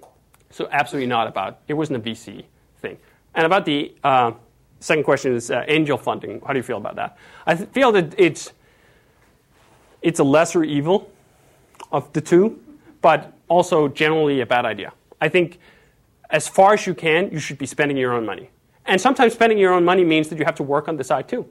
so absolutely not about, it wasn't a VC thing. And about the uh, second question is uh, angel funding. How do you feel about that? I th- feel that it's it's a lesser evil of the two, but also generally a bad idea. I think as far as you can, you should be spending your own money. And sometimes spending your own money means that you have to work on the side too.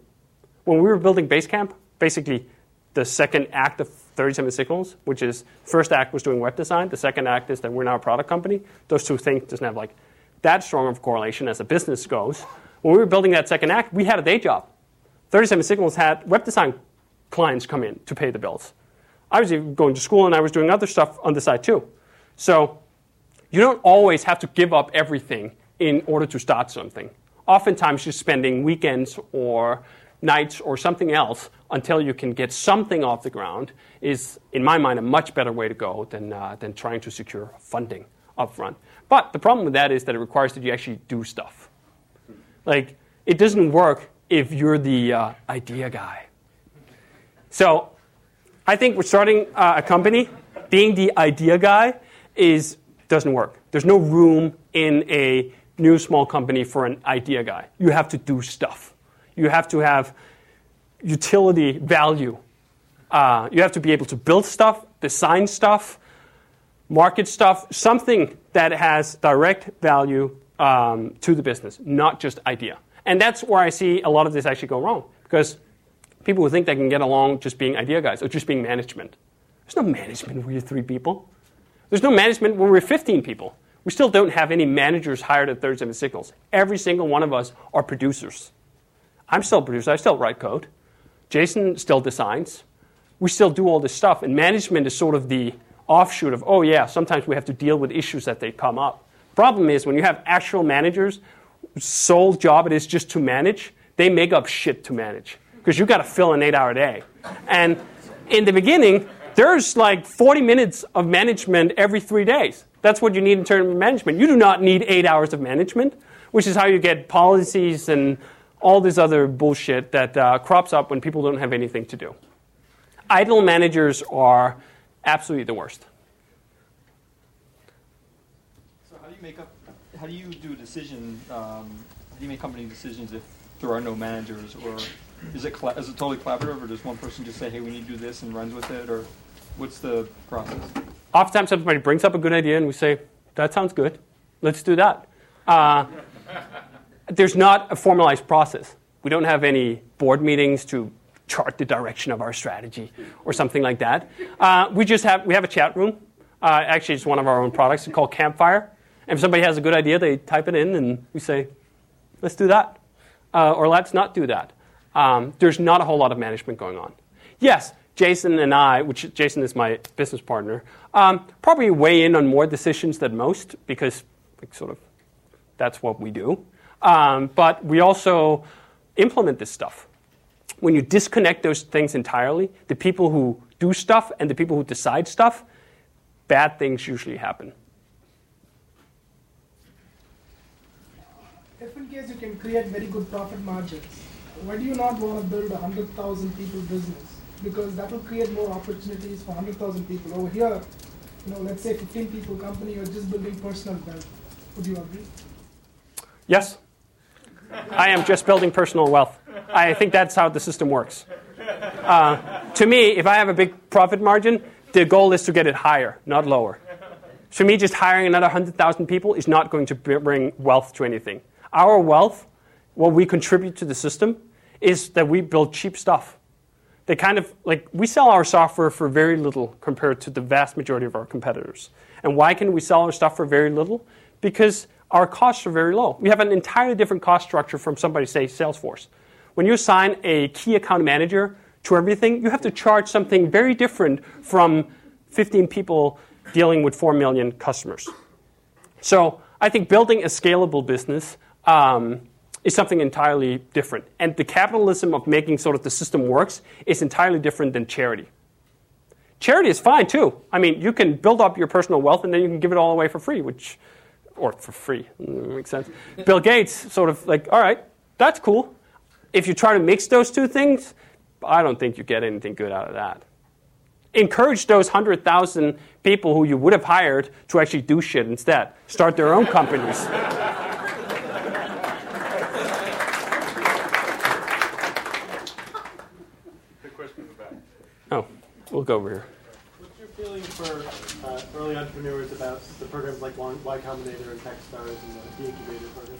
When we were building Basecamp, basically the second act of 37 Signals, which is first act was doing web design. The second act is that we're now a product company. Those two things doesn't have like that strong of correlation as a business goes. When we were building that second act, we had a day job. 37 Signals had web design clients come in to pay the bills. I was even going to school and I was doing other stuff on the side too. So you don't always have to give up everything in order to start something. Oftentimes, you're spending weekends or nights or something else until you can get something off the ground is, in my mind, a much better way to go than, uh, than trying to secure funding upfront. But the problem with that is that it requires that you actually do stuff. Like, it doesn't work if you're the uh, idea guy. So, I think we're starting uh, a company. Being the idea guy is doesn't work. There's no room in a new small company for an idea guy. You have to do stuff. You have to have utility value. Uh, you have to be able to build stuff, design stuff, market stuff, something that has direct value um, to the business, not just idea. And that's where I see a lot of this actually go wrong because people who think they can get along just being idea guys or just being management. There's no management where you're three people. There's no management when we're 15 people. We still don't have any managers hired at 37 Signals. Every single one of us are producers. I'm still a producer. I still write code. Jason still designs. We still do all this stuff. And management is sort of the offshoot of, oh, yeah, sometimes we have to deal with issues that they come up. Problem is, when you have actual managers, sole job it is just to manage, they make up shit to manage because you got to fill an eight hour day. And in the beginning, there's like 40 minutes of management every three days. That's what you need in terms of management. You do not need eight hours of management, which is how you get policies and all this other bullshit that uh, crops up when people don't have anything to do. Idle managers are absolutely the worst. So how do you make up? How do you do decision? Um, how do you make company decisions if there are no managers, or is it is it totally collaborative, or does one person just say, "Hey, we need to do this," and runs with it, or what's the process? Oftentimes, somebody brings up a good idea, and we say, "That sounds good. Let's do that." Uh, there's not a formalized process. We don't have any board meetings to chart the direction of our strategy or something like that. Uh, we just have we have a chat room. Uh, actually, it's one of our own products. It's called Campfire. And if somebody has a good idea, they type it in, and we say, "Let's do that," uh, or "Let's not do that." Um, there's not a whole lot of management going on. Yes, Jason and I, which Jason is my business partner, um, probably weigh in on more decisions than most because, like, sort of, that's what we do. Um, but we also implement this stuff. When you disconnect those things entirely, the people who do stuff and the people who decide stuff, bad things usually happen. If in case you can create very good profit margins, why do you not want to build a 100,000 people business? Because that will create more opportunities for 100,000 people. Over here, you know, let's say 15 people company, you're just building personal wealth. Would you agree? Yes. I am just building personal wealth. I think that's how the system works. Uh, to me, if I have a big profit margin, the goal is to get it higher, not lower. For me, just hiring another 100,000 people is not going to bring wealth to anything. Our wealth, what we contribute to the system, is that we build cheap stuff. They kind of like we sell our software for very little compared to the vast majority of our competitors. And why can we sell our stuff for very little? Because our costs are very low. We have an entirely different cost structure from somebody, say, Salesforce. When you assign a key account manager to everything, you have to charge something very different from 15 people dealing with 4 million customers. So I think building a scalable business um, is something entirely different. And the capitalism of making sort of the system works is entirely different than charity. Charity is fine too. I mean, you can build up your personal wealth and then you can give it all away for free, which or for free. Makes sense. Bill Gates sort of like, all right, that's cool. If you try to mix those two things, I don't think you get anything good out of that. Encourage those 100,000 people who you would have hired to actually do shit instead. Start their own companies. Oh, we'll go over here What's your feeling for uh, early entrepreneurs about the programs like Y Combinator and Techstars and the, incubator program?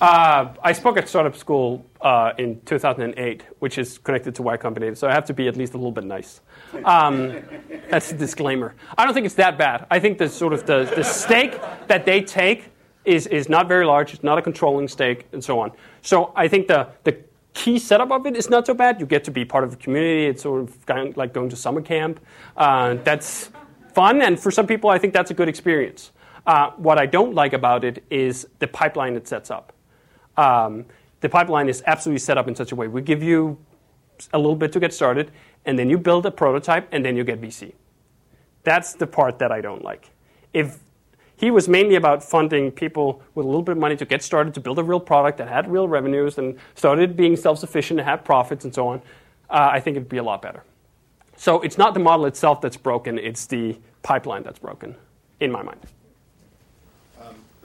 Uh, I spoke at Startup School uh, in 2008, which is connected to Y Combinator, so I have to be at least a little bit nice. Um, that's a disclaimer. I don't think it's that bad. I think the sort of the, the stake that they take is, is not very large. It's not a controlling stake, and so on. So I think the, the key setup of it is not so bad. You get to be part of a community. It's sort of kind of like going to summer camp. Uh, that's fun, and for some people, I think that's a good experience. Uh, what I don't like about it is the pipeline it sets up. Um, the pipeline is absolutely set up in such a way. We give you a little bit to get started, and then you build a prototype, and then you get VC. That's the part that I don't like. If he was mainly about funding people with a little bit of money to get started to build a real product that had real revenues and started being self-sufficient and have profits and so on, uh, I think it'd be a lot better. So it's not the model itself that's broken; it's the pipeline that's broken, in my mind.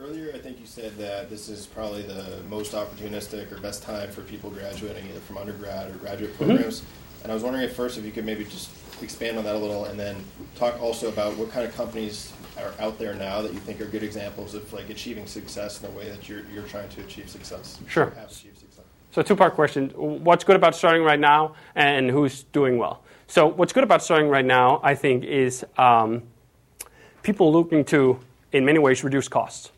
Earlier, I think you said that this is probably the most opportunistic or best time for people graduating either from undergrad or graduate Mm-hmm. programs. And I was wondering if first, if you could maybe just expand on that a little, and then talk also about what kind of companies are out there now that you think are good examples of like achieving success in the way that you're, you're trying to achieve success. Sure. Success. So, two part question What's good about starting right now, and who's doing well? So, what's good about starting right now, I think, is um, people looking to, in many ways, reduce costs.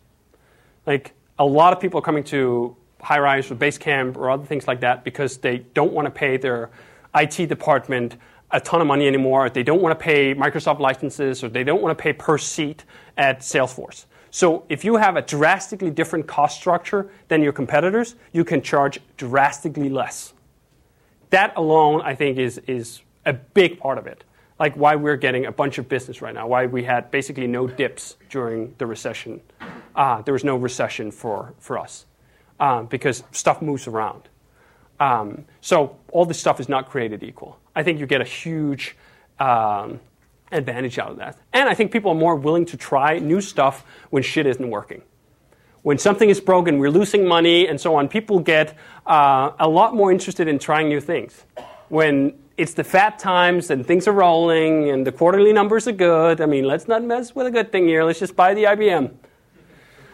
Like, a lot of people are coming to high Highrise or Basecamp or other things like that because they don't want to pay their IT department a ton of money anymore. They don't want to pay Microsoft licenses or they don't want to pay per seat at Salesforce. So if you have a drastically different cost structure than your competitors, you can charge drastically less. That alone, I think, is, is a big part of it. Like why we're getting a bunch of business right now, why we had basically no dips during the recession. Uh, there was no recession for, for us um, because stuff moves around. Um, so all this stuff is not created equal. I think you get a huge um, advantage out of that. And I think people are more willing to try new stuff when shit isn't working. When something is broken, we're losing money and so on, people get uh, a lot more interested in trying new things. When it's the fat times and things are rolling and the quarterly numbers are good, I mean, let's not mess with a good thing here, let's just buy the IBM.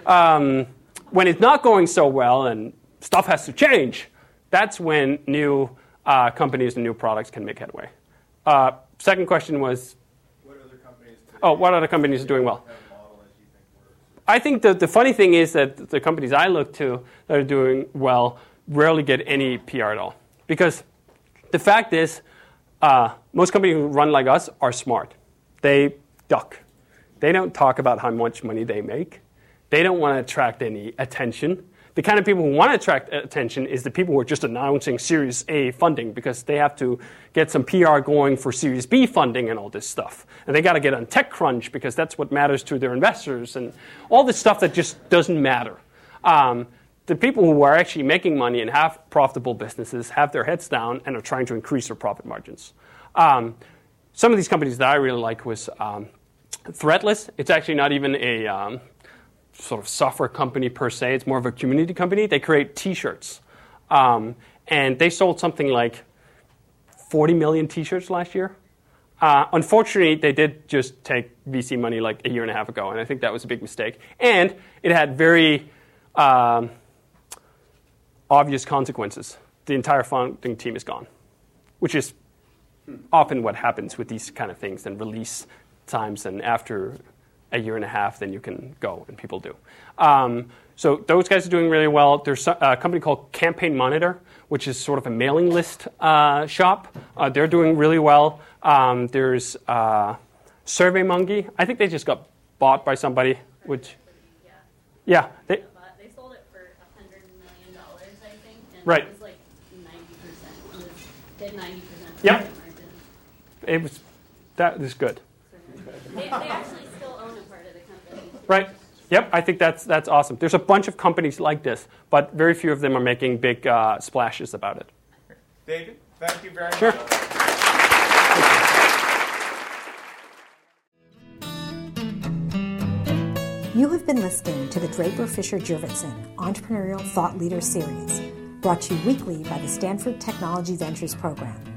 Um, when it's not going so well and stuff has to change, that's when new uh, companies and new products can make headway. Uh, second question was Oh, what other companies are doing well? I think the, the funny thing is that the companies I look to that are doing well rarely get any PR at all. Because the fact is, uh, most companies who run like us are smart. They duck. They don't talk about how much money they make. They don't want to attract any attention. The kind of people who want to attract attention is the people who are just announcing Series A funding because they have to get some PR going for Series B funding and all this stuff. And they got to get on TechCrunch because that's what matters to their investors and all this stuff that just doesn't matter. Um, the people who are actually making money and have profitable businesses have their heads down and are trying to increase their profit margins. Um, some of these companies that I really like was um, Threadless. It's actually not even a um, sort of software company per se. It's more of a community company. They create T-shirts, um, and they sold something like 40 million T-shirts last year. Uh, unfortunately, they did just take VC money like a year and a half ago, and I think that was a big mistake. And it had very um, obvious consequences. The entire founding team is gone, which is often what happens with these kind of things and release times. And after a year and a half, then you can go, and people do. Um, so those guys are doing really well. There's a company called Campaign Monitor, which is sort of a mailing list uh, shop. Uh, they're doing really well. Um, there's uh, SurveyMonkey. I think they just got bought by somebody. Which, yeah, they, They sold it for hundred million dollars, I think, and Right. it was like ninety percent. It was did ninety percent. Yep. it was that is good. They, they actually still own a part of the company. Right. Yep, I think that's that's awesome. There's a bunch of companies like this, but very few of them are making big uh, splashes about it. David, thank you very Sure. much. You have been listening to the Draper Fisher Jurvetson Entrepreneurial Thought Leader Series, brought to you weekly by the Stanford Technology Ventures Program.